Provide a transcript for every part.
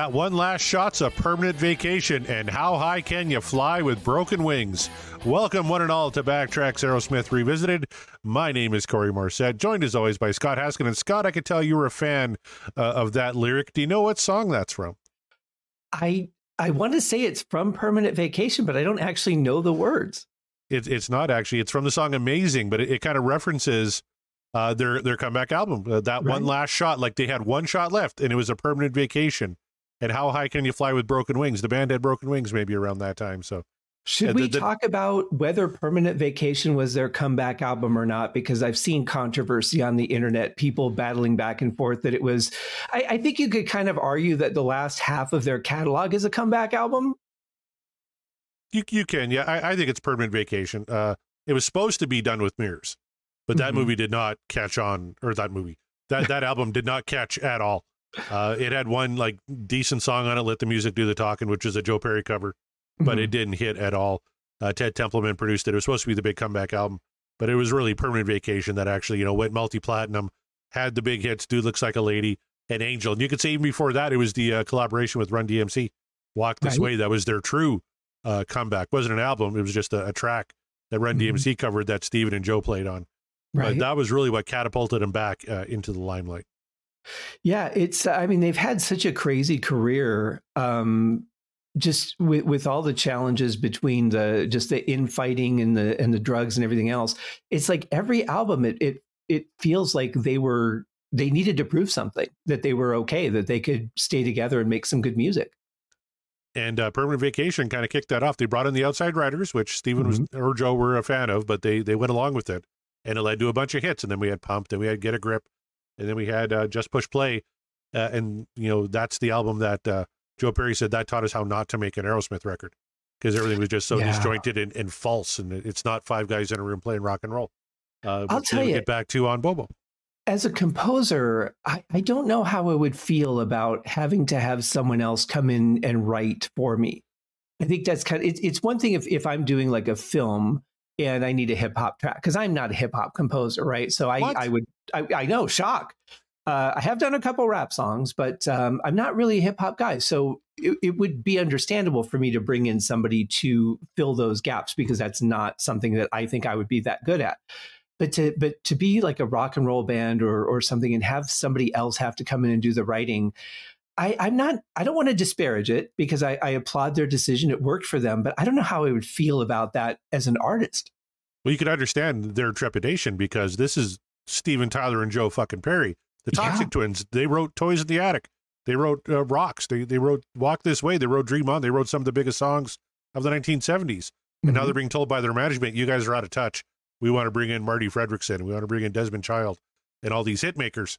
That one last shot's a permanent vacation, and how high can you fly with broken wings? Welcome, one and all, to Backtracks Aerosmith Revisited. My name is Corey Morissette, joined as always by Scott Haskin. And Scott, I can tell you were a fan uh, of that lyric. Do you know what song that's from? I I want to say it's from Permanent Vacation, but I don't actually know the words. It, it's not actually. It's from the song "Amazing," but it, it kind of references uh, their their comeback album. Uh, that right. one last shot, like they had one shot left, and it was a permanent vacation and how high can you fly with broken wings? The band had broken wings maybe around that time. So should we the, the, talk about whether Permanent Vacation was their comeback album or not? Because I've seen controversy on the internet, people battling back and forth that it was. I, I think you could kind of argue that the last half of their catalog is a comeback album. You you can, yeah. I, I think it's Permanent Vacation. Uh, it was supposed to be done with mirrors, but that mm-hmm. movie did not catch on, or that movie that that album did not catch at all. Uh, it had one like decent song on it, "Let the Music Do the Talking," which is a Joe Perry cover, but mm-hmm. it didn't hit at all. Uh, Ted Templeman produced it. It was supposed to be the big comeback album, but it was really Permanent Vacation that actually you know went multi platinum, had the big hits. Dude looks like a lady and Angel. And you could say even before that, it was the uh, collaboration with Run DMC, Walk This right. Way. That was their true uh, comeback. It wasn't an album. It was just a, a track that Run mm-hmm. DMC covered that Steven and Joe played on. Right. But that was really what catapulted them back uh, into the limelight. Yeah, it's. I mean, they've had such a crazy career. Um, just with, with all the challenges between the just the infighting and the and the drugs and everything else, it's like every album it it it feels like they were they needed to prove something that they were okay that they could stay together and make some good music. And uh, Permanent Vacation kind of kicked that off. They brought in the Outside Riders, which Steven mm-hmm. was or Joe were a fan of, but they they went along with it, and it led to a bunch of hits. And then we had Pumped, and we had Get a Grip, and then we had uh, Just Push Play, uh, and you know that's the album that uh, Joe Perry said that taught us how not to make an Aerosmith record because everything was just so yeah. disjointed and, and, false, and it's not five guys in a room playing rock and roll. Uh, I'll tell you. Get back to on Bobo. As a composer, I, I don't know how I would feel about having to have someone else come in and write for me. I think that's kind of it, it's one thing if if I'm doing like a film and I need a hip hop track because I'm not a hip hop composer, right? So I, I would, I, I know, shock. Uh, I have done a couple rap songs, but um, I'm not really a hip hop guy. So it, it, would be understandable for me to bring in somebody to fill those gaps because that's not something that I think I would be that good at. But to but to be like a rock and roll band or or something and have somebody else have to come in and do the writing, I, am not, I don't want to disparage it because I, I applaud their decision. It worked for them, but I don't know how I would feel about that as an artist. Well, you could understand their trepidation because this is Steven Tyler and Joe fucking Perry, the Toxic yeah. Twins. They wrote Toys in the Attic. They wrote uh, Rocks. They, they wrote Walk This Way. They wrote Dream On. They wrote some of the biggest songs of the 1970s. And mm-hmm. now they're being told by their management, you guys are out of touch. We want to bring in Marty Frederiksen. We want to bring in Desmond Child and all these hit makers.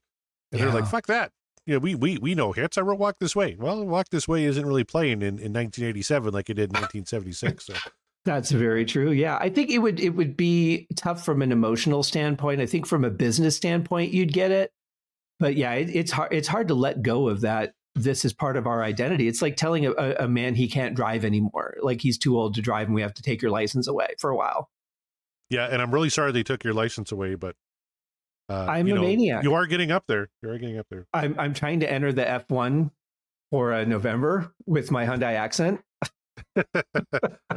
And yeah. they're like, fuck that you know, we we we know hits. I wrote "Walk This Way." Well, "Walk This Way" isn't really playing in, in 1987 like it did in 1976. So. That's very true. Yeah, I think it would it would be tough from an emotional standpoint. I think from a business standpoint, you'd get it, but yeah, it, it's hard. It's hard to let go of that. This is part of our identity. It's like telling a, a man he can't drive anymore, like he's too old to drive, and we have to take your license away for a while. Yeah, and I'm really sorry they took your license away, but uh, I'm a know, maniac. You are getting up there. You are getting up there. I'm I'm trying to enter the F1 for uh, November with my Hyundai accent. uh,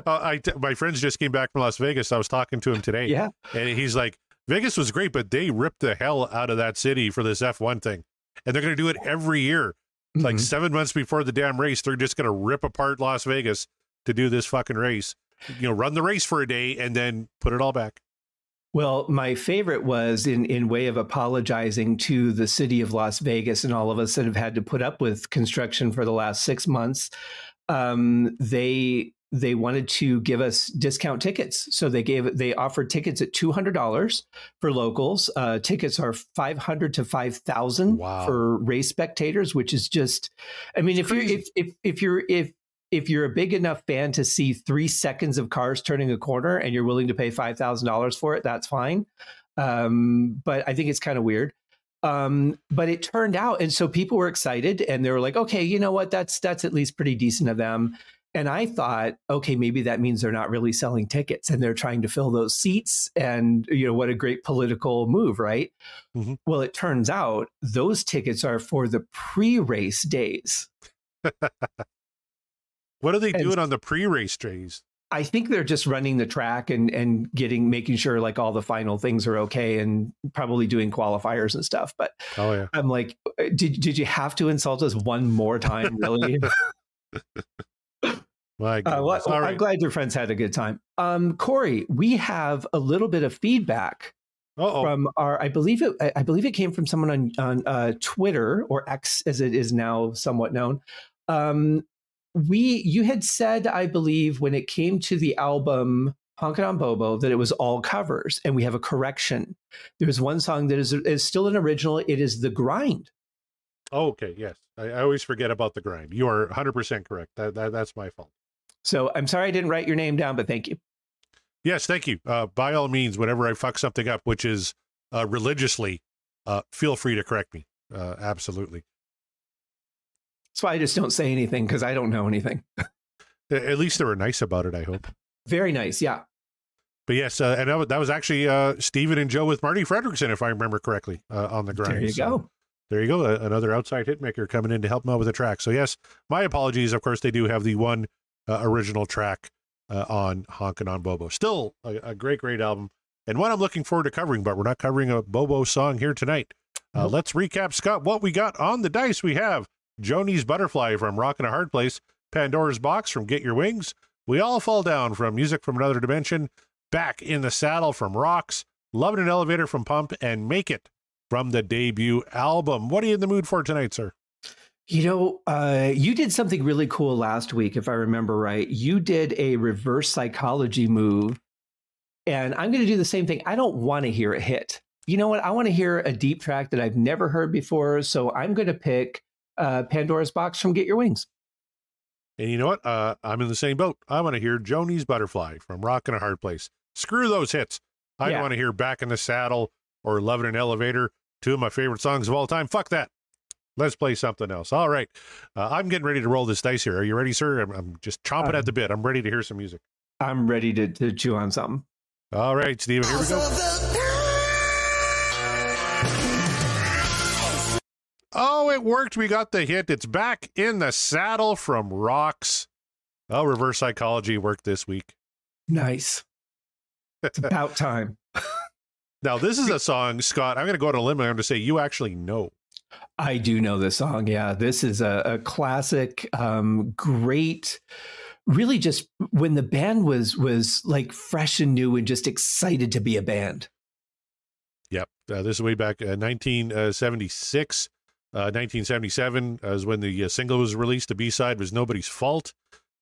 I t- my friends just came back from Las Vegas. I was talking to him today. Yeah, and he's like, Vegas was great, but they ripped the hell out of that city for this F1 thing, and they're going to do it every year. Mm-hmm. Like seven months before the damn race, they're just going to rip apart Las Vegas to do this fucking race. You know, run the race for a day and then put it all back. Well, my favorite was in, in way of apologizing to the city of Las Vegas and all of us that have had to put up with construction for the last six months. Um, they they wanted to give us discount tickets, so they gave they offered tickets at two hundred dollars for locals. Uh, tickets are five hundred to five thousand wow. for race spectators, which is just. I mean, if you if if if you're if if you're a big enough fan to see three seconds of cars turning a corner and you're willing to pay five thousand dollars for it, that's fine. Um, but I think it's kind of weird. Um, but it turned out, and so people were excited, and they were like, "Okay, you know what? That's that's at least pretty decent of them." And I thought, okay, maybe that means they're not really selling tickets and they're trying to fill those seats. And, you know, what a great political move, right? Mm-hmm. Well, it turns out those tickets are for the pre race days. what are they And- doing on the pre-race days? I think they're just running the track and and getting making sure like all the final things are okay and probably doing qualifiers and stuff. But Oh yeah. I'm like, uh, did did you have to insult us one more time? Really? My Uh, goodness. well, All I'm glad your friends had a good time. Um, Corey, we have a little bit of feedback Uh-oh. from our. I believe it. I believe it came from someone on on uh, Twitter or X, as it is now somewhat known. Um, we, you had said, I believe, when it came to the album Honkin' on Bobo, that it was all covers, and we have a correction. There's one song that is is still an original. It is "The Grind." Oh, okay. Yes. I, I always forget about the grind. You are 100% correct. That, that That's my fault. So I'm sorry I didn't write your name down, but thank you. Yes, thank you. Uh, by all means, whenever I fuck something up, which is uh, religiously, uh, feel free to correct me. Uh, absolutely. That's why I just don't say anything because I don't know anything. At least they were nice about it, I hope. Very nice, yeah. But yes, uh, and that was, actually uh, Steven and Joe with Marty Frederiksen, if I remember correctly, uh, on the grind. There you So go. There you go. Another outside hitmaker coming in to help them out with the track. So yes, my apologies. Of course, they do have the one uh, original track uh, on Honkin' on Bobo. Still a, a great, great album, and one I'm looking forward to covering. But we're not covering a Bobo song here tonight. Uh, Nope. Let's recap, Scott. What we got on the dice? We have Joni's Butterfly from Rock in a Hard Place, Pandora's Box from Get Your Wings, We All Fall Down from Music from Another Dimension, Back in the Saddle from Rocks, Love in an Elevator from Pump, and Make It from the debut album. What are you in the mood for tonight, sir? You know, uh, you did something really cool last week, if I remember right. You did a reverse psychology move, and I'm going to do the same thing. I don't want to hear a hit. You know what? I want to hear a deep track that I've never heard before. So I'm going to pick uh, Pandora's Box from Get Your Wings. And you know what? Uh, I'm in the same boat. I want to hear Joni's Butterfly from Rock in a Hard Place. Screw those hits. I Yeah. want to hear Back in the Saddle or Love in an Elevator, two of my favorite songs of all time. Fuck that. Let's play something else. All right. Uh, I'm getting ready to roll this dice here. Are you ready, sir? I'm, I'm just chomping Um, at the bit. I'm ready to hear some music. I'm ready to, to chew on something. All right, Steven, here we go. Oh, it worked. We got the hit. It's back in the saddle from Rocks. Oh, reverse psychology worked this week. Nice. It's about time. Now, this is a song, Scott. I'm going to go on a limb. and I'm going to say you actually know. I do know this song. Yeah, this is a, a classic, um, great. Really, just when the band was was like fresh and new and just excited to be a band. Yep. Uh, this is way back uh, 1976. Uh, 1977 uh, is when the uh, single was released. The B side was Nobody's Fault,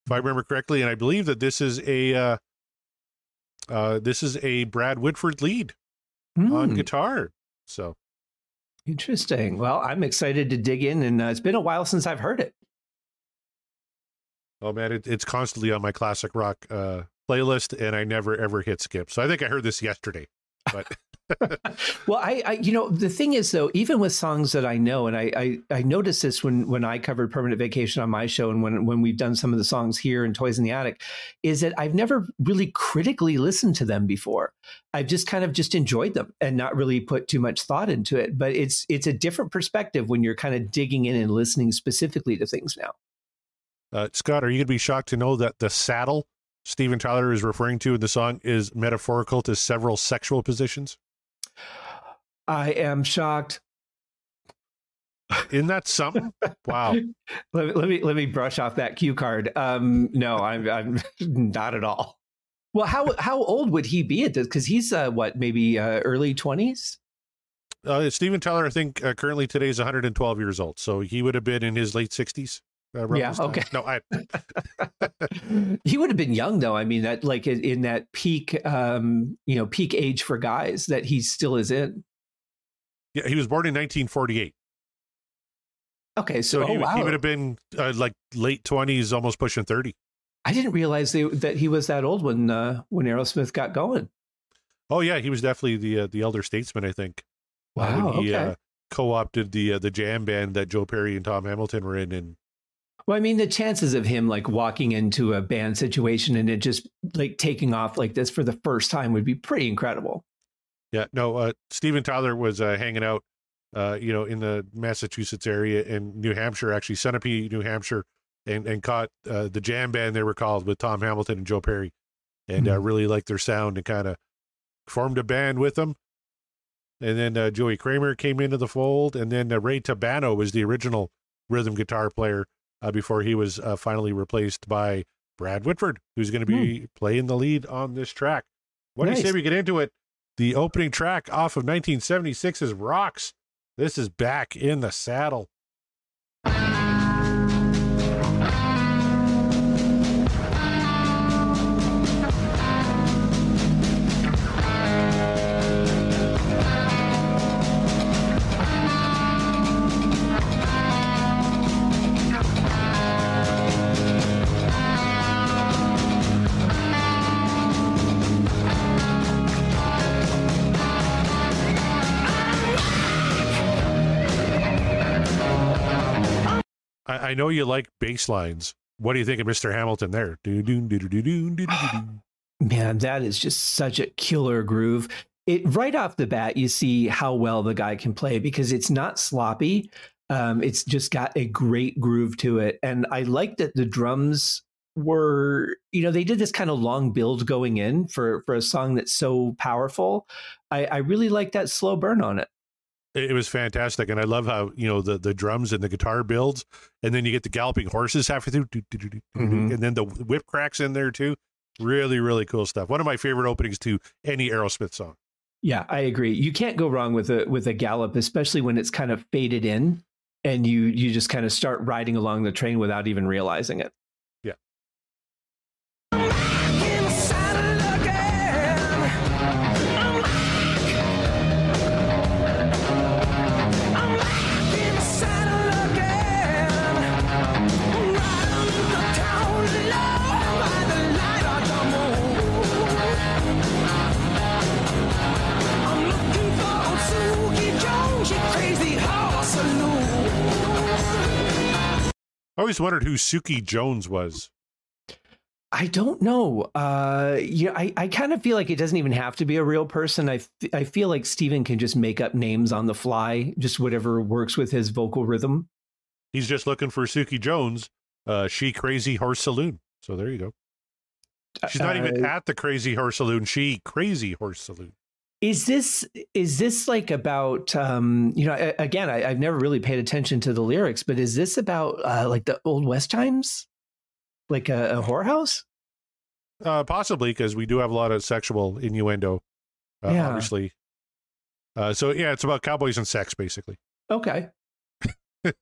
if I remember correctly. And I believe that this is a. Uh, uh, this is a Brad Whitford lead on Hmm, guitar. So interesting. Well, I'm excited to dig in, and uh, it's been a while since I've heard it. Oh man, it, it's constantly on my classic rock uh, playlist, and I never ever hit skip. So I think I heard this yesterday. But well, I, I, you know, the thing is though, even with songs that I know, and I, I, I noticed this when when I covered Permanent Vacation on my show, and when when we've done some of the songs here in Toys in the Attic, is that I've never really critically listened to them before. I've just kind of just enjoyed them and not really put too much thought into it. But it's it's a different perspective when you're kind of digging in and listening specifically to things now. uh, Scott, are you going to be shocked to know that the saddle Steven Tyler is referring to in the song is metaphorical to several sexual positions? I am shocked. Isn't that something? wow. Let me let me let me brush off that cue card. Um, no, I'm I'm not at all. Well, how how old would he be at this? Because he's uh, what maybe uh, early twenties. Uh, Steven Tyler, I think uh, currently today is 112 years old, so he would have been in his late 60s. Uh, Yeah, okay. No, I. he would have been young though. I mean, that like in, in that peak, um, you know, peak age for guys that he still is in. Yeah, he was born in 1948, Okay, so, so he, oh, wow. he would have been uh, like late 20s, almost pushing 30. I didn't realize they, that he was that old when uh, when Aerosmith got going. Oh yeah, he was definitely the uh, the elder statesman, I think. uh, Wow. he okay. uh, co-opted the uh, the jam band that Joe Perry and Tom Hamilton were in, and Well, I mean, the chances of him like walking into a band situation and it just like taking off like this for the first time would be pretty incredible. Yeah, no, uh, Steven Tyler was uh, hanging out uh, you know, in the Massachusetts area and New Hampshire, actually Sunapee, New Hampshire, and and caught uh, the jam band they were called with Tom Hamilton and Joe Perry, and mm-hmm. uh, really liked their sound and kind of formed a band with them. And then uh, Joey Kramer came into the fold, and then uh, Ray Tabano was the original rhythm guitar player uh, before he was uh, finally replaced by Brad Whitford, who's going to be mm. playing the lead on this track. What nice. do you say we get into it? The opening track off of 1976 is Rocks. This is back in the saddle. I, I know you like bass lines. What do you think of Mr. Hamilton there? Man, that is just such a killer groove. It right off the bat, you see how well the guy can play because it's not sloppy. Um, it's just got a great groove to it, and I like that the drums were you know they did this kind of long build going in for for a song that's so powerful i i really like that slow burn on it it was fantastic. And i love how you know the the drums and the guitar builds and then you get the galloping horses halfway through mm-hmm. and then the whip cracks in there too. Really really cool stuff. One of my favorite openings to any aerosmith song. Yeah i agree. You can't go wrong with a with a gallop especially when it's kind of faded in and you you just kind of start riding along the train without even realizing it I always wondered who Suki Jones was. I don't know. Uh, yeah, I, I kind of feel like it doesn't even have to be a real person. I, f- I feel like Steven can just make up names on the fly, just whatever works with his vocal rhythm. He's just looking for Suki Jones, uh, She Crazy Horse Saloon. So there you go. She's not uh, even at the Crazy Horse Saloon. She Crazy Horse Saloon is this is this like about um you know again I, have never really paid attention to the lyrics but is this about uh like the old west times? Like a, a whorehouse? Uh possibly because we do have a lot of sexual innuendo uh, yeah. obviously. Uh so yeah it's about cowboys and sex basically. Okay.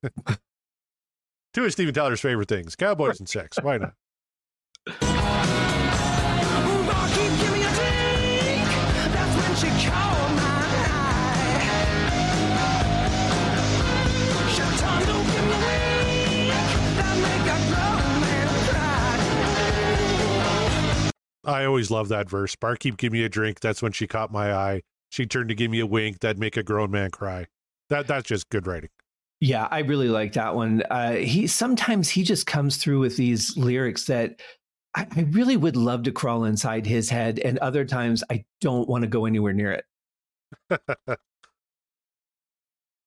Two of steven tyler's favorite things cowboys and sex. Why not I always love that verse. Barkeep, give me a drink. That's when she caught my eye. She turned to give me a wink. That'd make a grown man cry. That that's just good writing. Yeah, I really like that one. Uh, he sometimes he just comes through with these lyrics that I, I, really would love to crawl inside his head, and other times I don't want to go anywhere near it.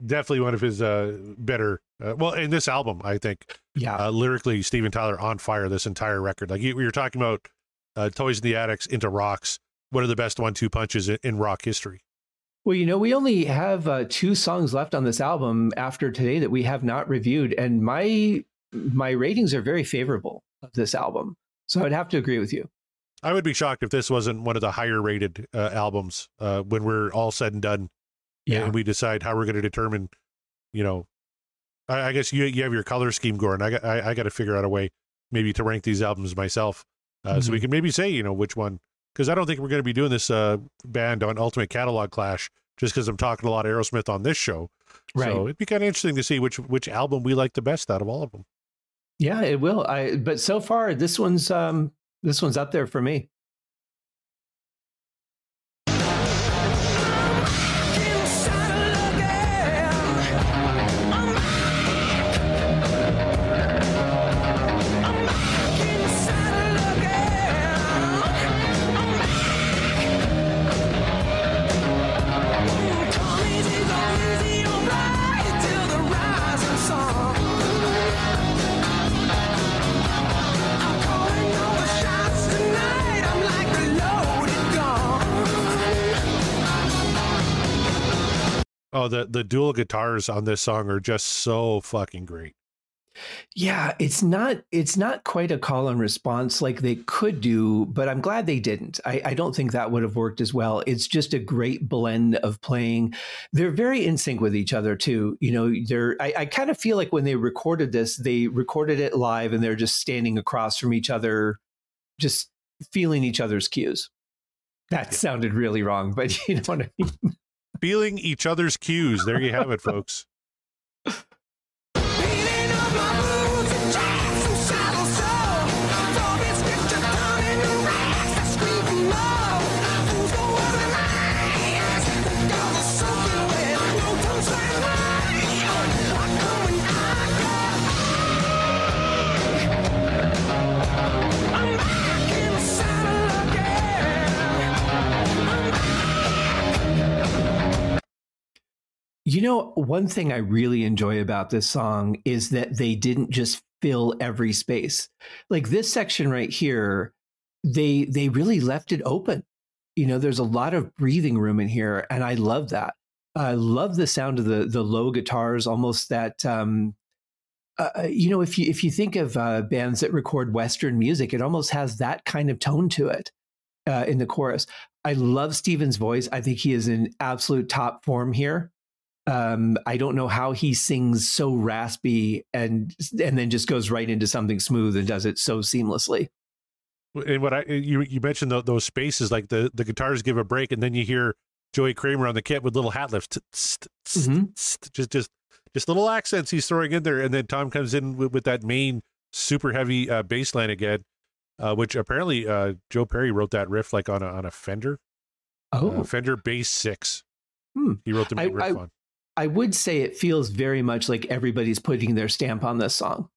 Definitely one of his uh, better. Uh, well, in this album, I think. Yeah. Uh, lyrically, Steven Tyler on fire. This entire record, like you, you were talking about uh, Toys in the Attics into Rocks, one of the best one-two punches in, in, rock history. Well, you know, we only have uh, two songs left on this album after today that we have not reviewed, and my my ratings are very favorable of this album. So I'd have to agree with you. I would be shocked if this wasn't one of the higher rated uh, albums uh, when we're all said and done. Yeah. And we decide how we're going to determine, you know, I, I, guess you you have your color scheme, Gordon. I got I, I got to figure out a way maybe to rank these albums myself uh, mm-hmm. so we mm-hmm. can maybe say you know which one because I don't think we're going to be doing this uh, band on Ultimate Catalog Clash just because I'm talking a lot of Aerosmith on this show. Right. So it'd be kind of interesting to see which which album we like the best out of all of them. Yeah, it will. I but so far this one's um this one's up there for me. Oh, the the dual guitars on this song are just so fucking great. Yeah, it's not it's not quite a call and response like they could do, but I'm glad they didn't. I, I, don't think that would have worked as well. It's just a great blend of playing. They're very in sync with each other too. You know, they're I, I kind of feel like when they recorded this, they recorded it live and they're just standing across from each other, just feeling each other's cues. That sounded really wrong, but you know what I mean. Feeling each other's cues. There you have it, folks. You know, one thing I really enjoy about this song is that they didn't just fill every space. Like this section right here, they they really left it open. You know, there's a lot of breathing room in here, and I love that. I love the sound of the the low guitars, almost that. Um, uh, uh you know, if you if you think of uh, bands that record Western music, it almost has that kind of tone to it uh, in the chorus. I love Steven's voice. I think he is in absolute top form here um, I don't know how he sings so raspy and and then just goes right into something smooth and does it so seamlessly. And what I you you mentioned the, those spaces like the the guitars give a break and then you hear Joey Kramer on the kit with little hat lifts, mm-hmm. just just just little accents he's throwing in there, and then Tom comes in with, with that main super heavy uh, bass line again, uh, which apparently uh, Joe Perry wrote that riff like on a on a Fender, oh Fender Bass Six. Hmm. He wrote the main I, riff I, on. I would say it feels very much like everybody's putting their stamp on this song.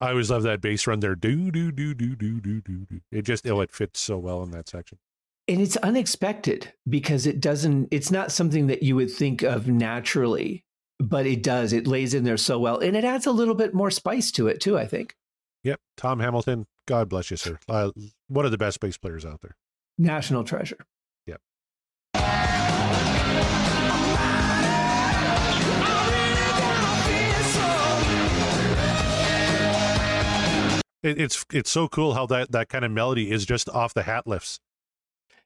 I always love that bass run there. Do do do do do do do do. It just oh, it fits so well in that section and it's unexpected because it doesn't it's not something that you would think of naturally but it does. It lays in there so well and it adds a little bit more spice to it too i think. Yep. Tom hamilton god bless you sir. Uh, one of the best bass players out there. National treasure. Yep. It's it's so cool how that that kind of melody is just off the hat lifts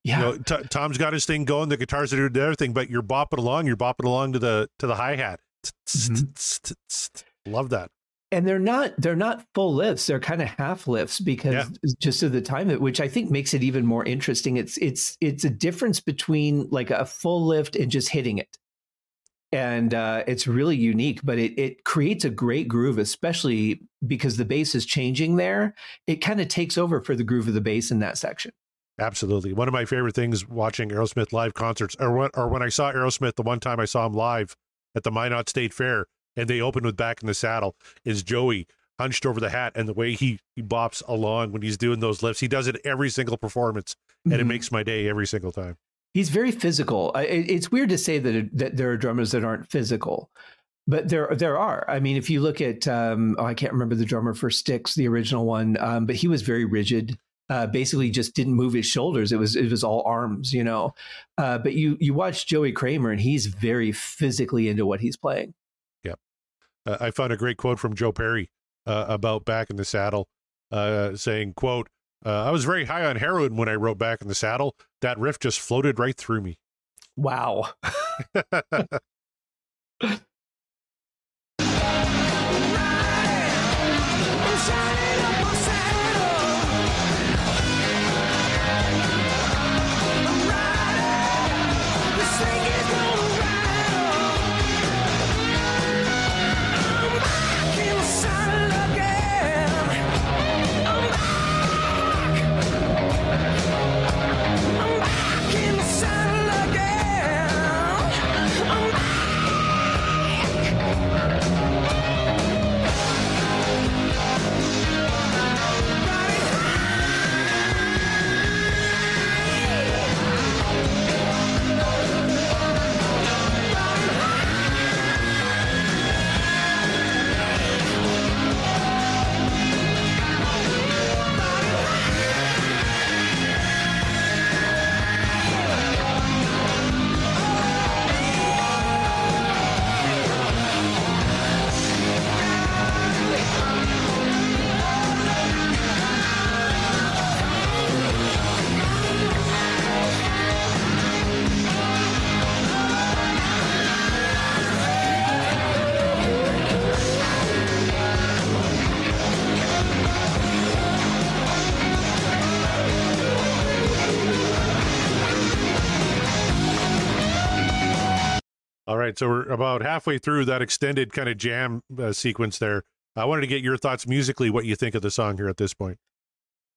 yeah. You know, t- Tom's got his thing going. The guitars are doing their thing, but you're bopping along. You're bopping along to the to the hi hat. Mm-hmm. Love that. And they're not they're not full lifts. They're kind of half lifts because yeah. just of the time which I think makes it even more interesting. It's it's it's a difference between like a full lift and just hitting it and uh, it's really unique but it, it creates a great groove especially because the bass is changing there it kind of takes over for the groove of the bass in that section Absolutely. One of my favorite things watching Aerosmith live concerts, or when, or when I saw Aerosmith the one time I saw him live at the Minot State Fair, and they opened with Back in the Saddle, is Joey hunched over the hat and the way he, he bops along when he's doing those lifts. He does it every single performance, and mm-hmm. it makes my day every single time. He's very physical. It's weird to say that that there are drummers that aren't physical, but there there are. I mean, if you look at um, oh, I can't remember the drummer for Styx, the original one, um, but he was very rigid uh, basically just didn't move his shoulders. It was it was all arms, you know. Uh, but you you watch Joey Kramer, and he's very physically into what he's playing. Yep. Uh, I found a great quote from Joe Perry uh, about Back in the Saddle, uh, saying, "quote uh, I was very high on heroin when I wrote Back in the Saddle. That riff just floated right through me." Wow. right, so we're about halfway through that extended kind of jam uh, sequence there. I wanted to get your thoughts musically, what you think of the song here at this point.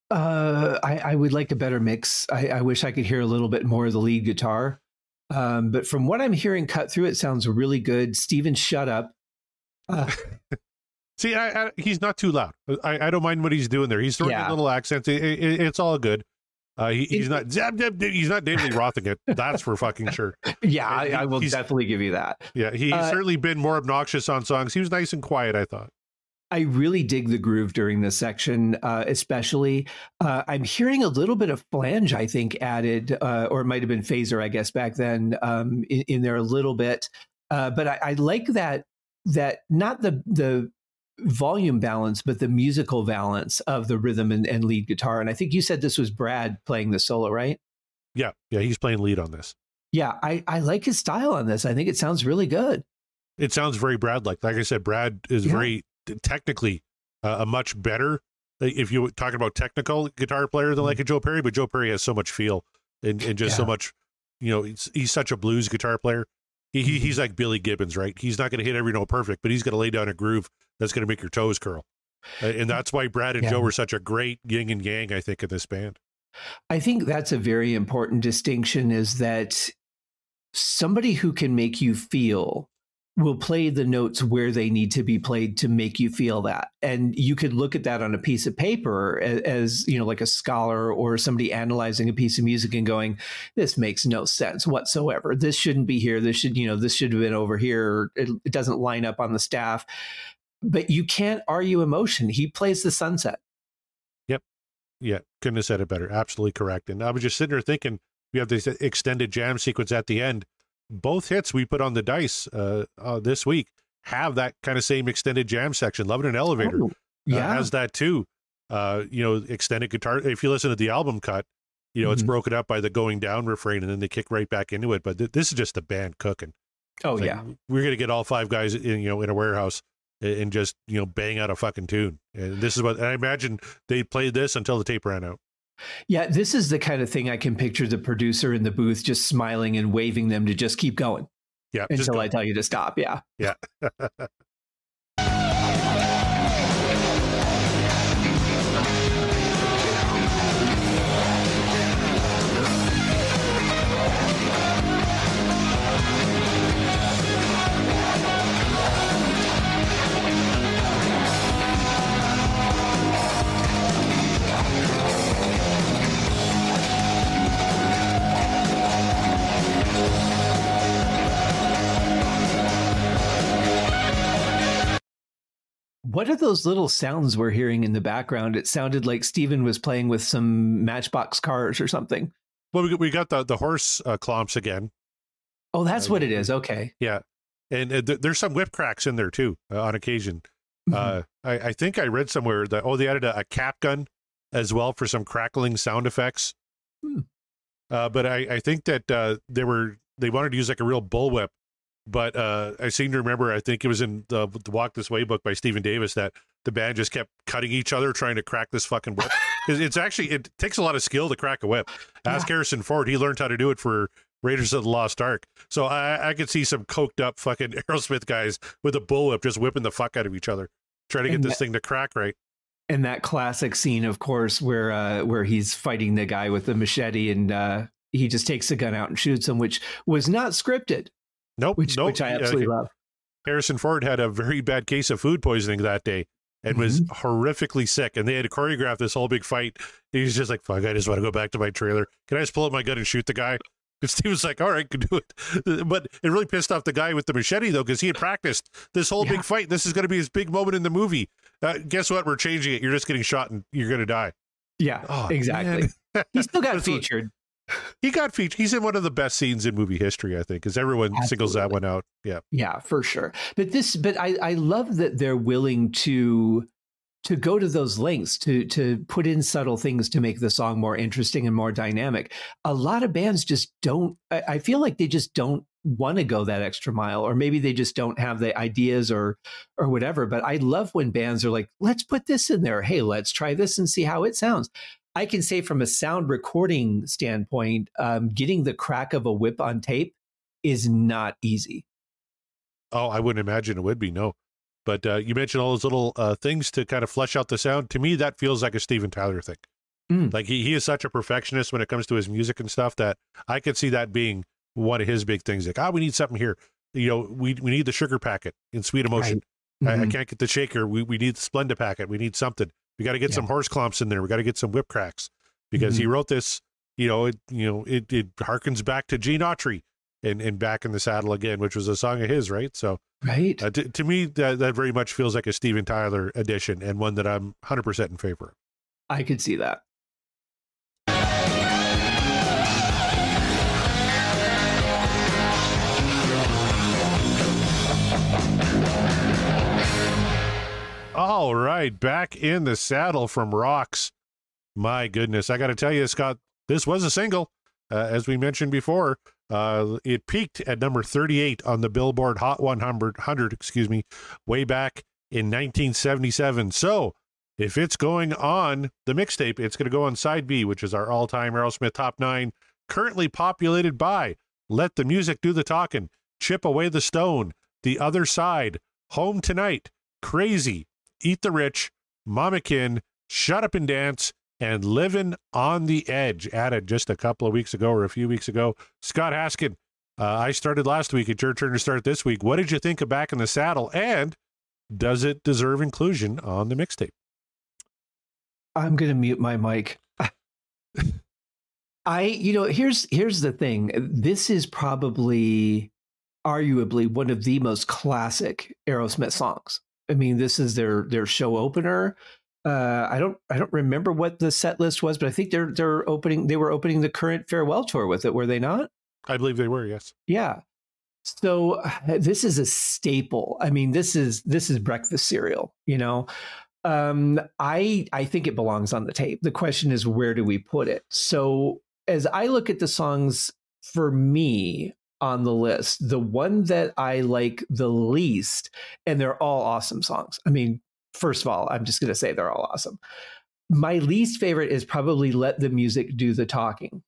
Uh, I, I, would like a better mix. I, I, wish I could hear a little bit more of the lead guitar. Um, but from what I'm hearing cut through, it sounds really good. Steven, shut up. Uh, See, I, he's not too loud. I, don't mind what he's doing there. He's throwing yeah. little accents. It, it, it's all good. Uh, he, he's not he's not David Rothing it. That's for fucking sure. Yeah, I, I will definitely give you that. Yeah, he's uh, certainly been more obnoxious on songs. He was nice and quiet. I thought. I really dig the groove during this section, uh, especially. Uh, I'm hearing a little bit of flange, I think, added, uh, or it might have been phaser, I guess, back then um, in, in, there a little bit. Uh, but I, I, like that that not the the volume balance, but the musical balance of the rhythm and, and lead guitar. And I think you said this was Brad playing the solo, right? Yeah, yeah, he's playing lead on this. Yeah, I, I like his style on this. I think it sounds really good. It sounds very Brad like. Like I said, Brad is yeah. very technically uh, a much better, uh, if you're talking about technical guitar player than mm-hmm. like a Joe Perry, but Joe Perry has so much feel and, and just yeah. so much, you know, he's, he's such a blues guitar player. He, he, he's like Billy Gibbons, right? He's not going to hit every note perfect, but he's going to lay down a groove that's going to make your toes curl. And that's why Brad and yeah. Joe were such a great yin and yang, I think, in this band. I think that's a very important distinction is that somebody who can make you feel will play the notes where they need to be played to make you feel that. And you could look at that on a piece of paper as, as, you know like a scholar or somebody analyzing a piece of music and going this makes no sense whatsoever. This shouldn't be here. This should you know this should have been over here. It, it doesn't line up on the staff. But you can't argue emotion. He plays the sunset. Yep. Yeah couldn't have said it better. Absolutely correct. And i was just sitting there thinking we have this extended jam sequence at the end both hits we put on the dice uh, uh, this week have that kind of same extended jam section. Love in an Elevator. Oh, yeah, uh, has that too. Uh, you know, extended guitar. If you listen to the album cut, you know mm-hmm. it's broken up by the going down refrain, and then they kick right back into it. But th- this is just the band cooking. Oh it's yeah, we're gonna get all five guys in you know in a warehouse and just you know bang out a fucking tune. And this is what and I imagine they played this until the tape ran out. Yeah, this is the kind of thing I can picture the producer in the booth just smiling and waving them to just keep going. Yeah. Until I tell you to stop. Yeah. Yeah. What are those little sounds we're hearing in the background? It sounded like Steven was playing with some Matchbox cars or something. Well, we, we got the the horse uh, clomps again. Oh, that's uh, what it is. Okay. Yeah, and uh, th- there's some whip cracks in there too uh, on occasion. Mm-hmm. Uh, I, I, think I read somewhere that oh they added a, a, cap gun as well for some crackling sound effects. Hmm. Uh, but I, I think that they were they wanted to use like a real bullwhip but uh, I seem to remember, I think it was in the, the, Walk This Way book by Stephen Davis that the band just kept cutting each other trying to crack this fucking whip. It's actually, it takes a lot of skill to crack a whip. Ask yeah. Harrison Ford, he learned how to do it for Raiders of the Lost Ark. So I, I could see some coked up fucking Aerosmith guys with a bullwhip just whipping the fuck out of each other, trying to get and this that, thing to crack right. And that classic scene, of course, where uh, where he's fighting the guy with the machete and uh, he just takes the gun out and shoots him, which was not scripted. Nope. Which, nope. which I absolutely love. Harrison Ford had a very bad case of food poisoning that day and mm-hmm. was horrifically sick. And they had to choreograph this whole big fight. He's just like, fuck, I just want to go back to my trailer. Can I just pull out my gun and shoot the guy? And Steve was like, all right, can do it. But it really pissed off the guy with the machete, though, because he had practiced this whole yeah. big fight. This is going to be his big moment in the movie. Uh, guess what? We're changing it. You're just getting shot and you're going to die. Yeah, oh, exactly. he still got featured he got featured. He's in one of the best scenes in movie history, I think, because everyone Absolutely. singles that one out. Yeah, yeah, for sure. But this, but I, I love that they're willing to to go to those lengths to to put in subtle things to make the song more interesting and more dynamic. A lot of bands just don't. I, I feel like they just don't want to go that extra mile or maybe they just don't have the ideas or or whatever but i love when bands are like let's put this in there hey let's try this and see how it sounds I can say from a sound recording standpoint, um, getting the crack of a whip on tape is not easy. Oh, I wouldn't imagine it would be no. But uh, you mentioned all those little uh, things to kind of flesh out the sound. To me, that feels like a Steven Tyler thing. Mm. Like he, he is such a perfectionist when it comes to his music and stuff that I could see that being one of his big things. Like, ah, we need something here. You know, we we need the sugar packet in Sweet Emotion. I, I Mhm. can't get the shaker. We we need the Splenda packet. We need something. We got to get Yeah. some horse clomps in there. We got to get some whip cracks because he wrote this. You know, it you know it it harkens back to Gene Autry and and back in the saddle again, which was a song of his, right? So Right. uh, to, to me, that that very much feels like a Steven Tyler edition and one that I'm 100 percent in favor of. I could see that. All right, back in the saddle from Rocks. My goodness, I got to tell you, Scott, this was a single, uh, as we mentioned before. Uh, it peaked at number 38 on the Billboard Hot 100, 100 excuse me, way back in 1977. So, if it's going on the mixtape, it's going to go on side B, which is our all-time Aerosmith top nine, currently populated by "Let the Music Do the Talking," "Chip Away the Stone," "The Other Side," "Home Tonight," "Crazy," Eat the Rich, Mama Kin, Shut Up and Dance, and Living on the Edge. Added just a couple of weeks ago or a few weeks ago. Scott Haskin, uh, I started last week. It's your turn to start this week. What did you think of Back in the Saddle? And does it deserve inclusion on the mixtape? I'm going to mute my mic. I, you know, here's here's the thing. This is probably arguably one of the most classic Aerosmith songs. I mean, this is their their show opener. Uh, I don't I don't remember what the set list was, but I think they're they're opening they were opening the current farewell tour with it, were they not? I believe they were, yes. Yeah. So uh, this is a staple. I mean, this is this is breakfast cereal, you know. Um I I think it belongs on the tape. The question is where do we put it? So as I look at the songs for me on the list, the one that I like the least and they're all awesome songs. I mean, first of all, I'm just going to say they're all awesome. My least favorite is probably Let the Music Do the Talking.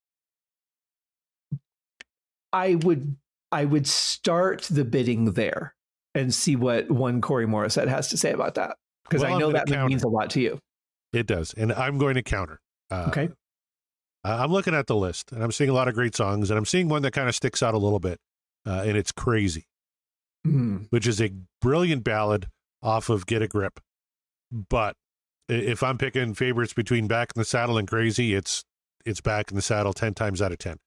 I would I would start the bidding there and see what one Corey Morissette has to say about that because Well, I know that counter. means a lot to you. It does. And I'm going to counter. Uh, Okay. I- I'm looking at the list and I'm seeing a lot of great songs, and I'm seeing one that kind of sticks out a little bit, uh, and it's Crazy. Mm, which is a brilliant ballad off of Get a Grip. But if I'm picking favorites between Back in the Saddle and Crazy, it's it's Back in the Saddle ten times out of ten.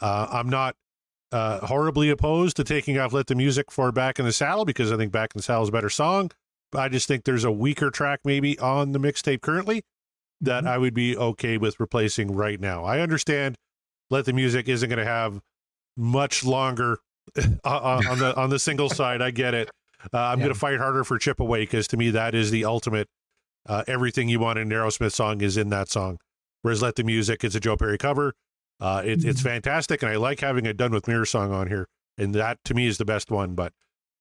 Uh, I'm not uh, horribly opposed to taking off Let the Music for Back in the Saddle because I think Back in the Saddle is a better song. But I just think there's a weaker track maybe on the mixtape currently that Mhm. I would be okay with replacing right now. I understand Let the Music isn't going to have much longer uh, on the on the single side. I get it. Uh, I'm Yeah. going to fight harder for Chip Away because to me that is the ultimate. Uh, everything you want in an Aerosmith song is in that song. Whereas Let the Music, it's a Joe Perry cover. Uh, it, It's Mhm. fantastic, and I like having a Done with Mirror song on here, and that to me is the best one. But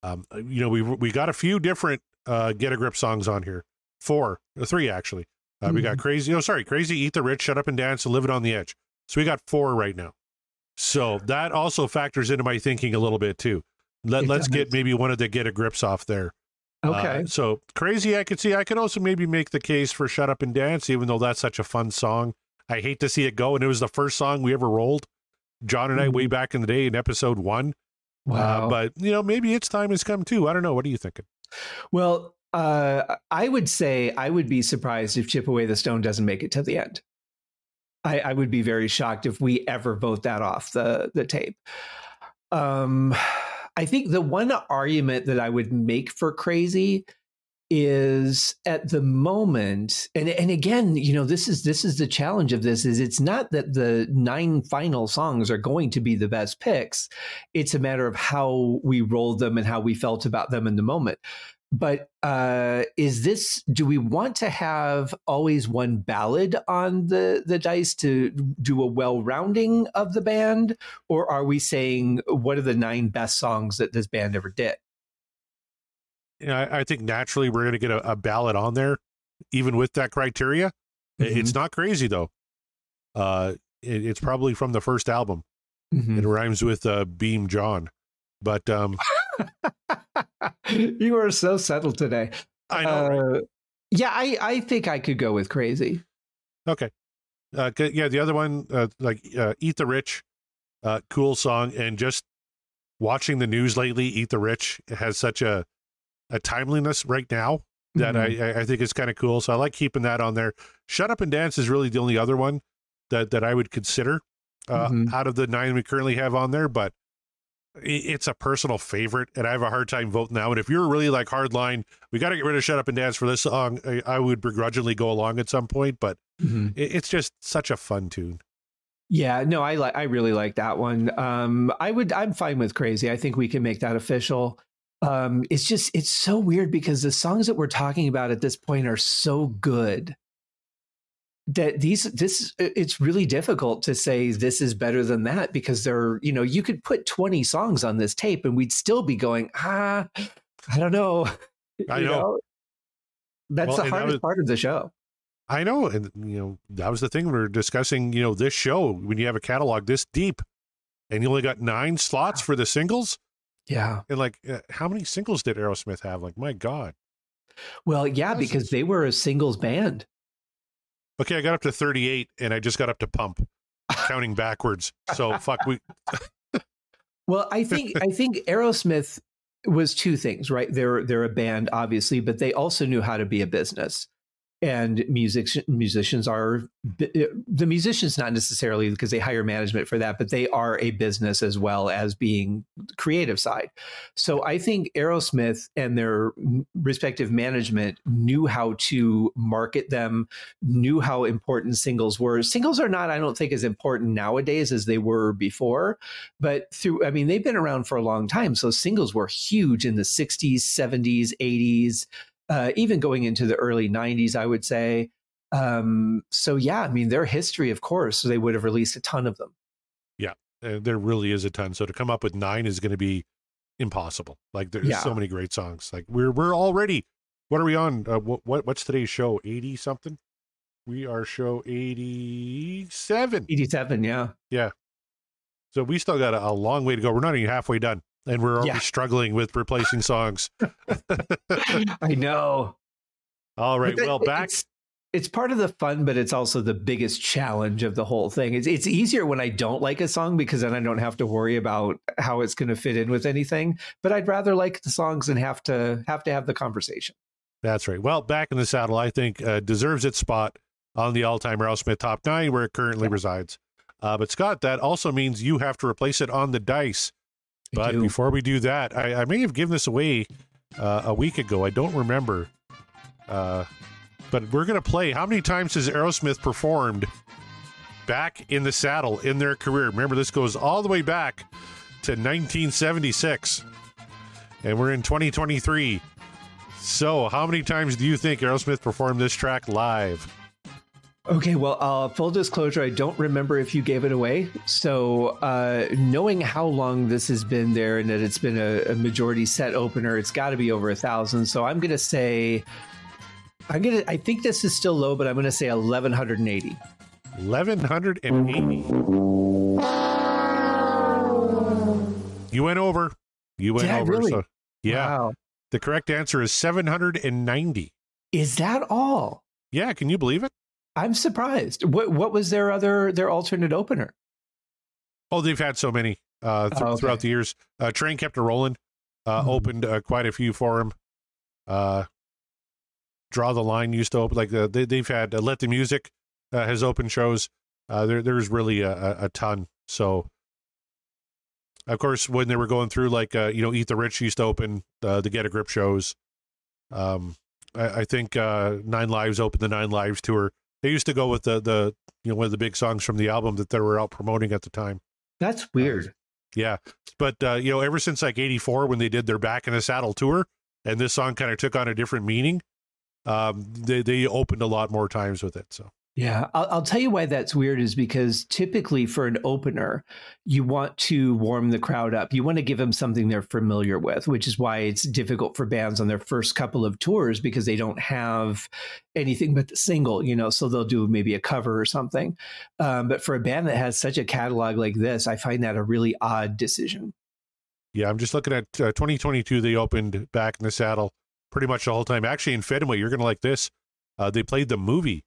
um, you know, we we got a few different uh, Get a Grip songs on here, four, uh, three actually. Uh, We got Crazy. Oh, sorry, Crazy, Eat the Rich, Shut Up and Dance, and Live It on the Edge. So we got four right now. So that also factors into my thinking a little bit too. Let, It let's get maybe one of the get a grips off there. Okay. Uh, so crazy, I could see. I could also maybe make the case for "Shut Up and Dance," even though that's such a fun song. I hate to see it go, and it was the first song we ever rolled. John and I, way back in the day, in episode one. wow. Uh, but you know, maybe its time has come too. I don't know. What are you thinking? well, uh, I would say I would be surprised if Chip Away the Stone doesn't make it to the end. I, I would be very shocked if we ever vote that off the the tape. Um, I think the one argument that I would make for Crazy is at the moment and and again you know this is this is the challenge of this is it's not that the nine final songs are going to be the best picks it's a matter of how we rolled them and how we felt about them in the moment but uh is this do we want to have always one ballad on the the dice to do a well rounding of the band or are we saying what are the nine best songs that this band ever did You know, I, I think naturally we're going to get a, a ballot on there, even with that criteria. Mm-hmm. It's not crazy though. Uh, it, it's probably from the first album. Mhm. It rhymes with uh, Beam John, but um, you are so settled today. I know. right? Uh, yeah, I, I think I could go with crazy. Okay. Uh, yeah, the other one, uh, like uh, Eat the Rich, uh, cool song. And just watching the news lately, Eat the Rich has such a, a timeliness right now that Mhm. I, I- think is kind of cool. So I like keeping that on there. Shut Up and Dance is really the only other one that, that I would consider uh, Mhm. out of the nine we currently have on there. But it's a personal favorite, and I have a hard time voting now. And if you're really like hardline, we got to get rid of Shut Up and Dance for this song, I, I would begrudgingly go along at some point. But Mhm. it, it's just such a fun tune. Yeah, no, I like I really like that one. Um, I would I'm fine with crazy. I think we can make that official. Um, it's just it's so weird because the songs that we're talking about at this point are so good that these this it's really difficult to say this is better than that because they're you know you could put 20 songs on this tape and we'd still be going ah I don't know. I You know. That's Well, the and that hardest was- part of the show. I know, and you know that was the thing we were discussing. You know, this show when you have a catalog this deep, and you only got nine slots for the singles, Yeah. and like uh, how many singles did Aerosmith have? Like, my God. Well, yeah, because they were a singles band. Okay, I got up to thirty-eight, and I just got up to Pump, counting backwards. So fuck, we Well, I think I think Aerosmith was two things, right? They're they're a band, obviously, but they also knew how to be a business. And music musicians are the eh, musicians not necessarily because they hire management for that, but they are a business as well as being creative side. So I think Aerosmith and their respective management knew how to market them, knew how important singles were. Singles are not, I don't think, as important nowadays as they were before but through i mean they've been around for a long time so singles were huge in the 60s 70s 80s uh, even going into the early 90s i would say um, so yeah i mean their history of course they would have released a ton of them Yeah, there really is a ton. So to come up with nine is going to be impossible. Like there's Yeah. so many great songs. Like we're we're already. What are we on? Uh, what, what what's today's show? Eighty something. We are show eighty-seven. 87 yeah Yeah. So we still got a, a long way to go. We're not even halfway done, and we're already Yeah. struggling with replacing songs. i know All right. That- Well, back. it's, it's part of the fun but it's also the biggest challenge of the whole thing it's, it's easier when i don't like a song because then i don't have to worry about how it's going to fit in with anything but i'd rather like the songs and have to have to have the conversation That's right. Well, back in the saddle, I think uh, deserves its spot on the all-time Aerosmith top nine where it currently resides. Uh, but Scott, that also means you have to replace it on the dice. But do. before we do that, I, I may have given this away uh, a week ago. I don't remember. Uh, but we're going to play. How many times has Aerosmith performed back in the saddle in their career? Remember, this goes all the way back to 1976. And we're in 2023. So, how many times do you think Aerosmith performed this track live? Okay, well, uh, full disclosure, I don't remember if you gave it away. So, uh, knowing how long this has been there and that it's been a, a majority set opener, it's got to be over a thousand. So, I'm going to say, I'm going to, I think this is still low, but I'm going to say 1180. 1180. You went over. You went Did I over. really? So, yeah. Wow. The correct answer is 790. Is that all? Yeah, can you believe it? I'm surprised. What, what was their other, their alternate opener? Oh, they've had so many uh, th- Oh, okay. throughout the years. Uh, Train kept it rolling. Uh, Mhm. Opened uh, quite a few for him. Uh, Draw the line used to open like uh, they, they've had uh, Let the Music uh, has opened shows. Uh, there there's really a, a, a ton. So, of course, when they were going through like uh, you know Eat the Rich used to open uh, the Get a Grip shows. Um, I, I think uh, Nine Lives opened the Nine Lives tour. They used to go with the the you know one of the big songs from the album that they were out promoting at the time. That's weird. Yeah, but uh, you know, ever since like '84 when they did their Back in the Saddle tour, and this song kind of took on a different meaning, um, they they opened a lot more times with it. So Yeah, I'll, I'll tell you why that's weird is because typically for an opener, you want to warm the crowd up. You want to give them something they're familiar with, which is why it's difficult for bands on their first couple of tours because they don't have anything but the single, you know, so they'll do maybe a cover or something. Um, but for a band that has such a catalog like this, I find that a really odd decision. Yeah, I'm just looking at uh, 2022. They opened back in the saddle pretty much the whole time. Actually, in Fenway, you're going to like this. Uh, they played the movie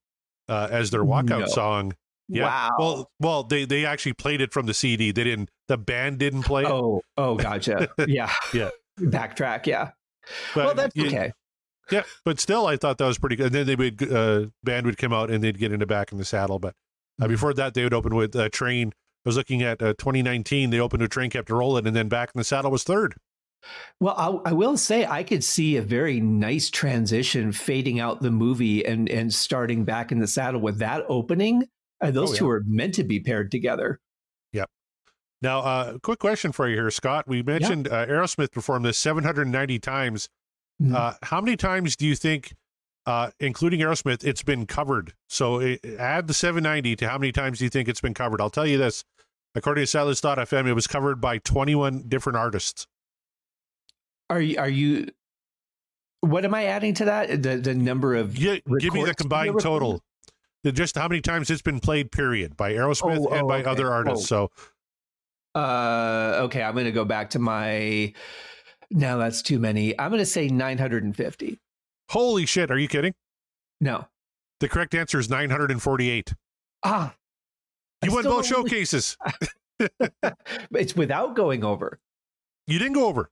uh, as their walkout No. song. Yeah. Wow. Well, well, they they actually played it from the CD. They didn't. The band didn't play it. oh, oh, gotcha. Yeah. Yeah. Backtrack. Yeah. but well, that's you- okay. Yeah, but still, I thought that was pretty good. And then they would uh, band would come out and they'd get into back in the saddle. But uh, Mhm. before that, they would open with uh, Train. I was looking at uh, 2019. They opened with Train, kept rolling, and then Back in the Saddle was third. Well, I, I will say I could see a very nice transition fading out the movie and and starting back in the saddle with that opening. Uh, those two are meant to be paired together. Yep. Now, uh, quick question for you here, Scott. We mentioned uh, Aerosmith performed this 790 times. Mhm. Uh, how many times do you think, uh, including Aerosmith, it's been covered? So uh, add the 790 to how many times do you think it's been covered? I'll tell you this. According to Setlist.fm, it was covered by 21 different artists. Are you? Are you? What am I adding to that? The the number of Gi- give me the combined total. Just how many times it's been played, period, by Aerosmith Oh, and oh, by okay. other artists. So Uh, okay, I'm going to go back to my. No, that's too many. I'm going to say 950. holy shit, are you kidding? No. The correct answer is 948. Ah, You I won both showcases. it's without going over. You didn't go over.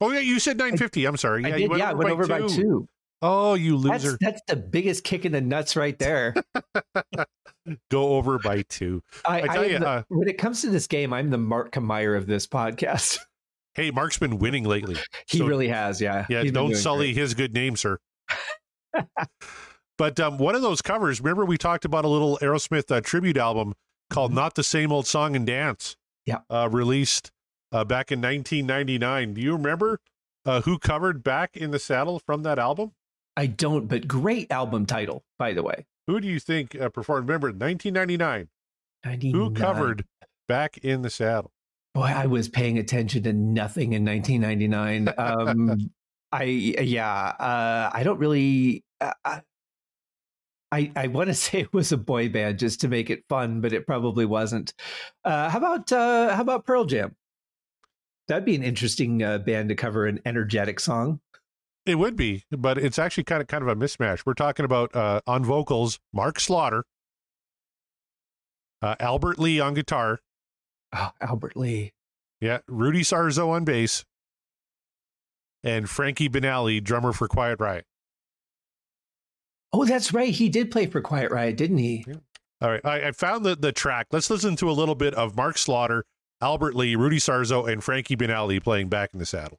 Oh yeah, you said 950. I'm sorry. Yeah, I you did. went Yeah, I over, went by, over two. by two. Oh, you loser. that's the biggest kick in the nuts right there. Go over by two. I, I tell am you, the- uh, when it comes to this game, I'm the Mark Meyer of this podcast. Hey, Mark's been winning lately. he So- really has. Yeah. Yeah, don't sully great. his good name, sir. but um, one of those covers, remember we talked about a little Aerosmith uh, tribute album called Mhm. "Not the Same Old Song and Dance." Yeah. uh, released uh, back in 1999. Do you remember uh, who covered "Back in the Saddle" from that album? I don't, but great album title, by the way. Who do you think uh, performed? Remember, 1999. 99. Who covered "Back in the Saddle"? Boy, I was paying attention to nothing in 1999. Um, I yeah, uh, I don't really. Uh, I I, I want to say it was a boy band just to make it fun, but it probably wasn't. Uh, how about uh, how about Pearl Jam? That'd be an interesting uh, band to cover an energetic song. It would be, but it's actually kind of kind of a mismatch. We're talking about uh, on vocals, Mark Slaughter, uh, Albert Lee on guitar, Oh, Albert Lee. yeah, Rudy Sarzo on bass, and Frankie Banali, drummer for Quiet Riot. Oh, that's right. He did play for Quiet Riot, didn't he? All right, I, I found the the track. Let's listen to a little bit of Mark Slaughter, Albert Lee, Rudy Sarzo, and Frankie Banali playing "Back in the Saddle."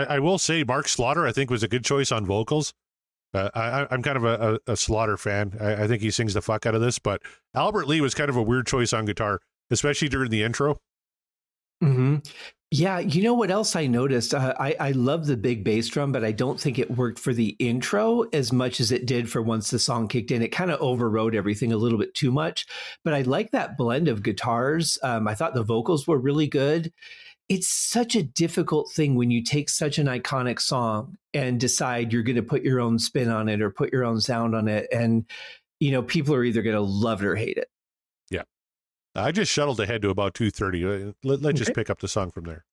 I, I will say Mark Slaughter, I think, was a good choice on vocals. Uh, I, I'm kind of a, a, a Slaughter fan. I, I think he sings the fuck out of this, but Albert Lee was kind of a weird choice on guitar, especially during the intro. hmm Yeah, you know what else I noticed? Uh, I I love the big bass drum, but I don't think it worked for the intro as much as it did for once the song kicked in. It kind of overrode everything a little bit too much. But I like that blend of guitars. Um, I thought the vocals were really good. It's such a difficult thing when you take such an iconic song and decide you're going to put your own spin on it or put your own sound on it, and you know people are either going to love it or hate it. Yeah. I just shuttled ahead to about 2:30. Uh, Let, let's just pick up the song from there.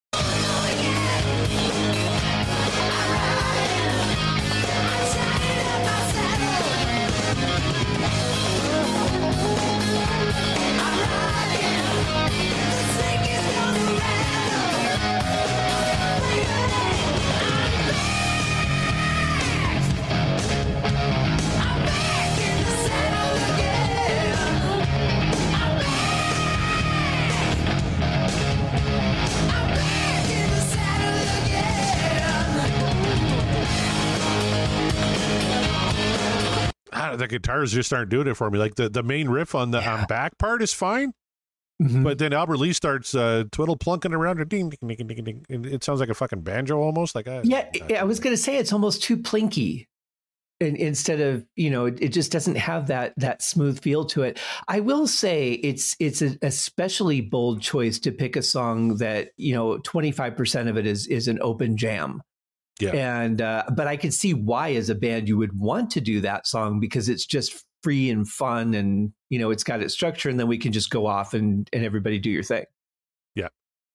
The guitars just aren't doing it for me. Like the, the main riff on the yeah. on back part is fine, mm-hmm. but then Albert Lee starts uh, twiddle plunking around, ding, ding, ding, ding, ding, ding. It sounds like a fucking banjo almost. Like I, yeah, I, I was gonna say it's almost too plinky. And instead of you know, it, it, just doesn't have that that smooth feel to it. I will say it's it's an especially bold choice to pick a song that you know twenty five percent of it is is an open jam yeah. And uh, but I could see why as a band you would want to do that song because it's just free and fun and you know it's got its structure and then we can just go off and and everybody do your thing. Yeah.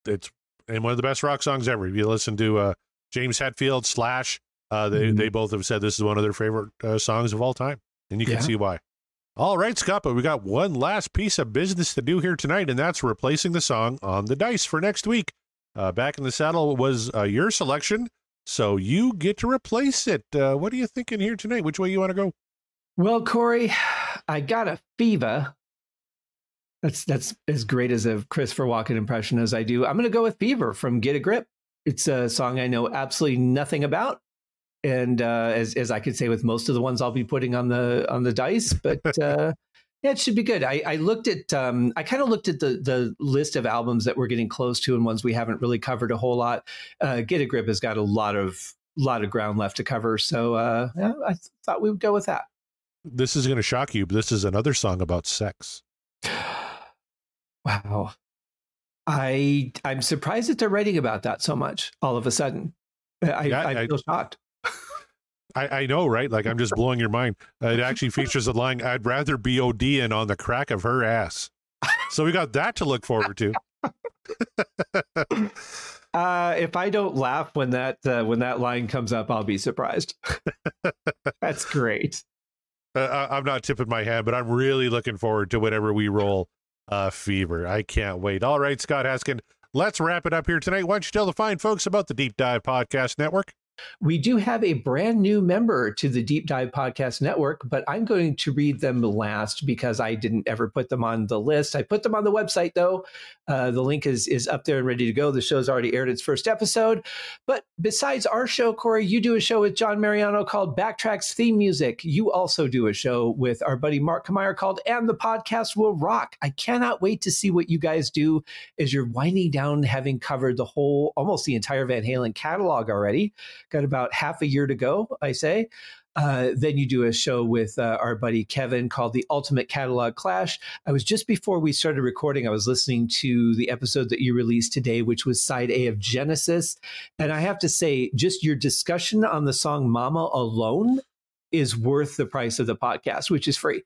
It's and one of the best rock songs ever. If you listen to uh, James Hetfield Slash, uh, they mm-hmm. they both have said this is one of their favorite uh, songs of all time, and you can yeah. see why. All right, Scott, but we got one last piece of business to do here tonight, and that's replacing the song on the dice for next week. Uh, back in the saddle was uh, your selection. So you get to replace it. Uh, what are you thinking here tonight? Which way you want to go? Well, Corey, I got a fever. That's that's as great as a Christopher Walken impression as I do. I'm going to go with Fever from Get a Grip. It's a song I know absolutely nothing about, and uh, as as I could say with most of the ones I'll be putting on the on the dice, but uh, yeah, it should be good. I, I looked at, um, I kind of looked at the the list of albums that we're getting close to and ones we haven't really covered a whole lot. Uh, Get a Grip has got a lot of lot of ground left to cover, so uh, yeah, I th- thought we would go with that. This is going to shock you, but this is another song about sex. wow, I I'm surprised that they're writing about that so much all of a sudden. I, yeah, I feel I, shocked. I, I know, right? Like I'm just blowing your mind. Uh, it actually features a line: "I'd rather be ODing on the crack of her ass." So we got that to look forward to. uh, if I don't laugh when that uh, when that line comes up, I'll be surprised. That's great. Uh, I'm not tipping my hand, but I'm really looking forward to whatever we roll. Uh, fever. I can't wait. All right, Scott Haskin. Let's wrap it up here tonight. Why don't you tell the fine folks about the Deep Dive Podcast Network? We do have a brand new member to the Deep Dive Podcast Network, but I'm going to read them last because I didn't ever put them on the list. I put them on the website though. Uh, the link is is up there and ready to go. The show's already aired its first episode. But besides our show, Corey, you do a show with John Mariano called Backtracks Theme Music. You also do a show with our buddy Mark Kamier called And the Podcast Will Rock. I cannot wait to see what you guys do as you're winding down, having covered the whole, almost the entire Van Halen catalog already. Got about half a year to go, I say. Uh, then you do a show with uh, our buddy Kevin called The Ultimate Catalog Clash. I was just before we started recording, I was listening to the episode that you released today, which was side A of Genesis. And I have to say, just your discussion on the song Mama alone is worth the price of the podcast, which is free.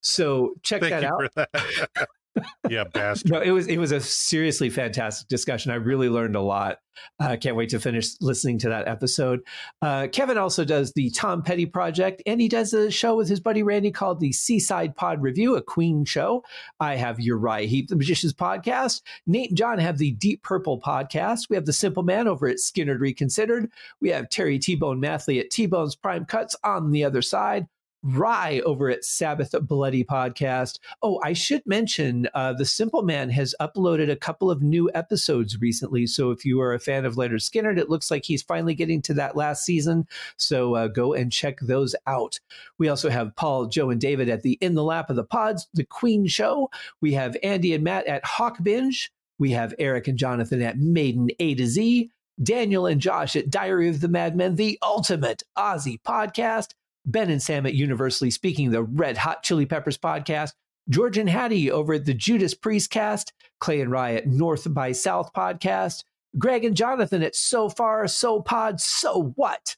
So check Thank that out. Yeah, bastard. No, it was it was a seriously fantastic discussion. I really learned a lot. I uh, can't wait to finish listening to that episode. Uh, Kevin also does the Tom Petty project, and he does a show with his buddy Randy called the Seaside Pod Review, a Queen show. I have Uriah Heep, the Magicians podcast. Nate and John have the Deep Purple podcast. We have the Simple Man over at Skynyrd Reconsidered. We have Terry T Bone Mathley at T Bone's Prime Cuts on the other side. Rye over at Sabbath Bloody Podcast. Oh, I should mention uh, The Simple Man has uploaded a couple of new episodes recently. So if you are a fan of Lynyrd Skynyrd, it looks like he's finally getting to that last season. So uh, go and check those out. We also have Paul, Joe, and David at the In the Lap of the Pods, The Queen Show. We have Andy and Matt at Hawk Binge. We have Eric and Jonathan at Maiden A to Z. Daniel and Josh at Diary of the Madmen, the ultimate Aussie podcast. Ben and Sam at Universally Speaking, the Red Hot Chili Peppers podcast, George and Hattie over at the Judas Priest cast, Clay and at North by South podcast, Greg and Jonathan at So Far, So Pod, So What,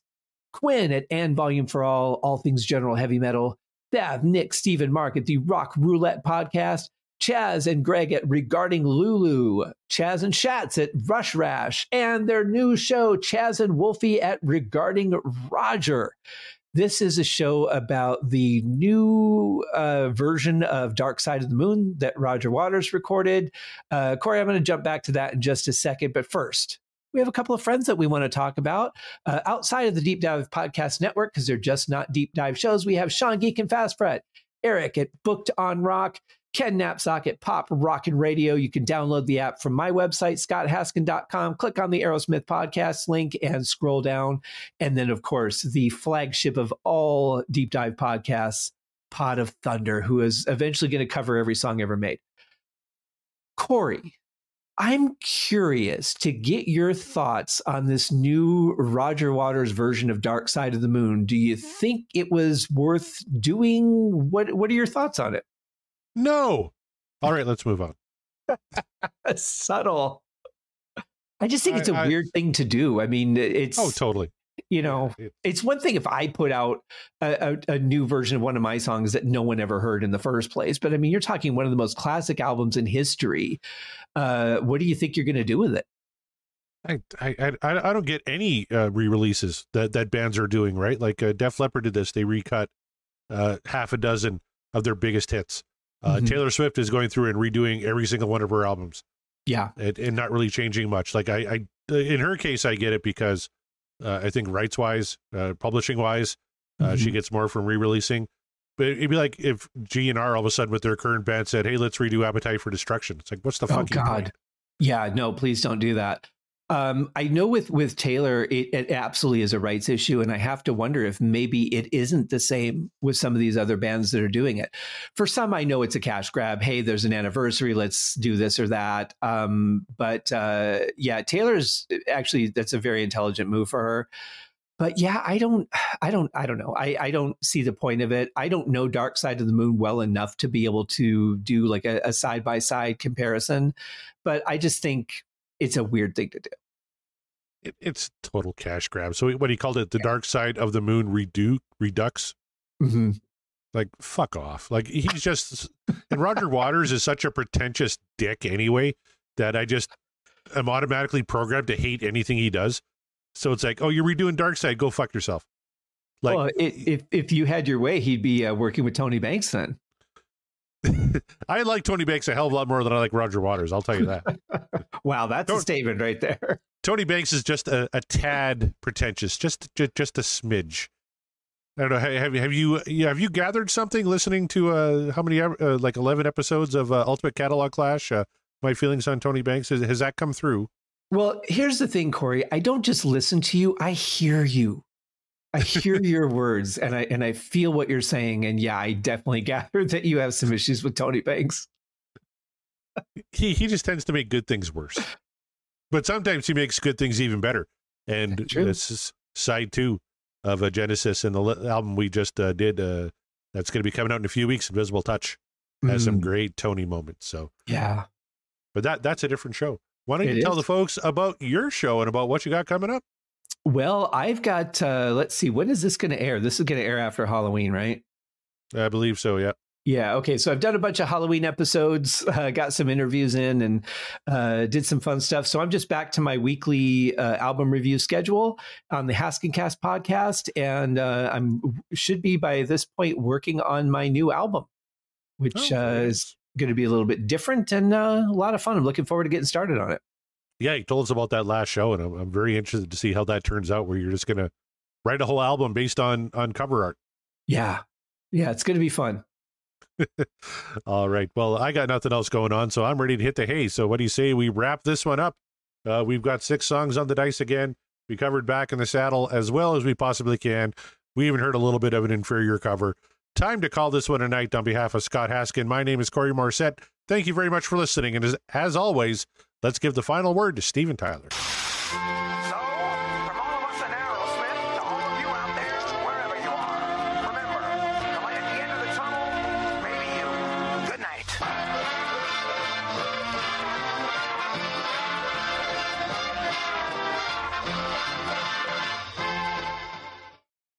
Quinn at And Volume for All, All Things General Heavy Metal, Bev, Nick, Stephen, Mark at the Rock Roulette podcast, Chaz and Greg at Regarding Lulu, Chaz and Shats at Rush Rash, and their new show, Chaz and Wolfie at Regarding Roger. This is a show about the new uh, version of Dark Side of the Moon that Roger Waters recorded. Uh, Corey, I'm going to jump back to that in just a second. But first, we have a couple of friends that we want to talk about uh, outside of the Deep Dive Podcast Network because they're just not deep dive shows. We have Sean Geek and Fast Fret, Eric at Booked on Rock, Ken at Pop Rockin' Radio. You can download the app from my website, scotthaskin.com. Click on the Aerosmith podcast link and scroll down. And then, of course, the flagship of all deep dive podcasts, Pod of Thunder who is eventually going to cover every song ever made. Corey, I'm curious to get your thoughts on this new Roger Waters version of Dark Side of the Moon. Do you mm-hmm. think it was worth doing? What What are your thoughts on it? No. All right, let's move on. Subtle. I just think it's a I, weird thing to do. I mean, it's oh, totally you know it's one thing if i put out a, a, a, new version of one of my songs that no one ever heard in the first place but i mean you're talking one of the most classic albums in history uh, what do you think you're going to do with it I, I I don't get any uh, re-releases that, that bands are doing right. Like uh, Def Leppard did this; they recut uh, half a dozen of their biggest hits. Uh, mm-hmm. Taylor Swift is going through and redoing every single one of her albums. Yeah, and, and not really changing much. Like I, I, in her case, I get it because uh, I think rights wise, uh, publishing wise, uh, mm-hmm. she gets more from re releasing. But it'd be like if GNR all of a sudden with their current band said, "Hey, let's redo Appetite for Destruction." It's like, what's the oh, fucking God. Point? Yeah, no, please don't do that. Um, I know with with Taylor, it, it, absolutely is a rights issue, and I have to wonder if maybe it isn't the same with some of these other bands that are doing it. For some, I know it's a cash grab. Hey, there's an anniversary, let's do this or that. Um, but uh, yeah, Taylor's actually that's a very intelligent move for her. But yeah, I don't, I don't, I don't know. I, I don't see the point of it. I don't know Dark Side of the Moon well enough to be able to do like a side by side comparison. But I just think it's a weird thing to do. It, it's total cash grab. So what he called it, the yeah. dark side of the moon redu- redux. Mm-hmm. Like fuck off. Like he's just and Roger Waters is such a pretentious dick anyway that I just am automatically programmed to hate anything he does. So it's like, oh, you're redoing Dark Side, go fuck yourself. Like, well, if if you had your way, he'd be uh, working with Tony Banks then. I like Tony Banks a hell of a lot more than I like Roger Waters. I'll tell you that. wow, that's Tony, a statement right there. Tony Banks is just a, a tad pretentious, just, just just a smidge. I don't know. Have, have you have you gathered something listening to uh, how many uh, like eleven episodes of uh, Ultimate Catalog Clash? Uh, my feelings on Tony Banks has, has that come through? Well, here's the thing, Corey. I don't just listen to you; I hear you. I hear your words and I and I feel what you're saying. And yeah, I definitely gathered that you have some issues with Tony Banks. He he just tends to make good things worse. But sometimes he makes good things even better. And this is side two of a Genesis and the album we just uh, did. Uh, that's going to be coming out in a few weeks. Invisible Touch has mm. some great Tony moments. So yeah, but that that's a different show. Why don't it you tell the folks about your show and about what you got coming up? Well, I've got, uh, let's see, when is this going to air? This is going to air after Halloween, right? I believe so, yeah. Yeah. Okay. So I've done a bunch of Halloween episodes, uh, got some interviews in, and uh, did some fun stuff. So I'm just back to my weekly uh, album review schedule on the Haskincast podcast, and uh, I'm should be by this point working on my new album, which oh, uh, is going to be a little bit different and uh, a lot of fun. I'm looking forward to getting started on it yeah, he told us about that last show, and I'm, I'm very interested to see how that turns out. Where you're just gonna write a whole album based on on cover art. Yeah, yeah, it's gonna be fun. All right. Well, I got nothing else going on, so I'm ready to hit the hay. So, what do you say we wrap this one up? Uh, we've got six songs on the dice again. We covered Back in the Saddle as well as we possibly can. We even heard a little bit of an inferior cover. Time to call this one a night on behalf of Scott Haskin. My name is Corey Morissette. Thank you very much for listening. And as, as always, let's give the final word to Steven Tyler.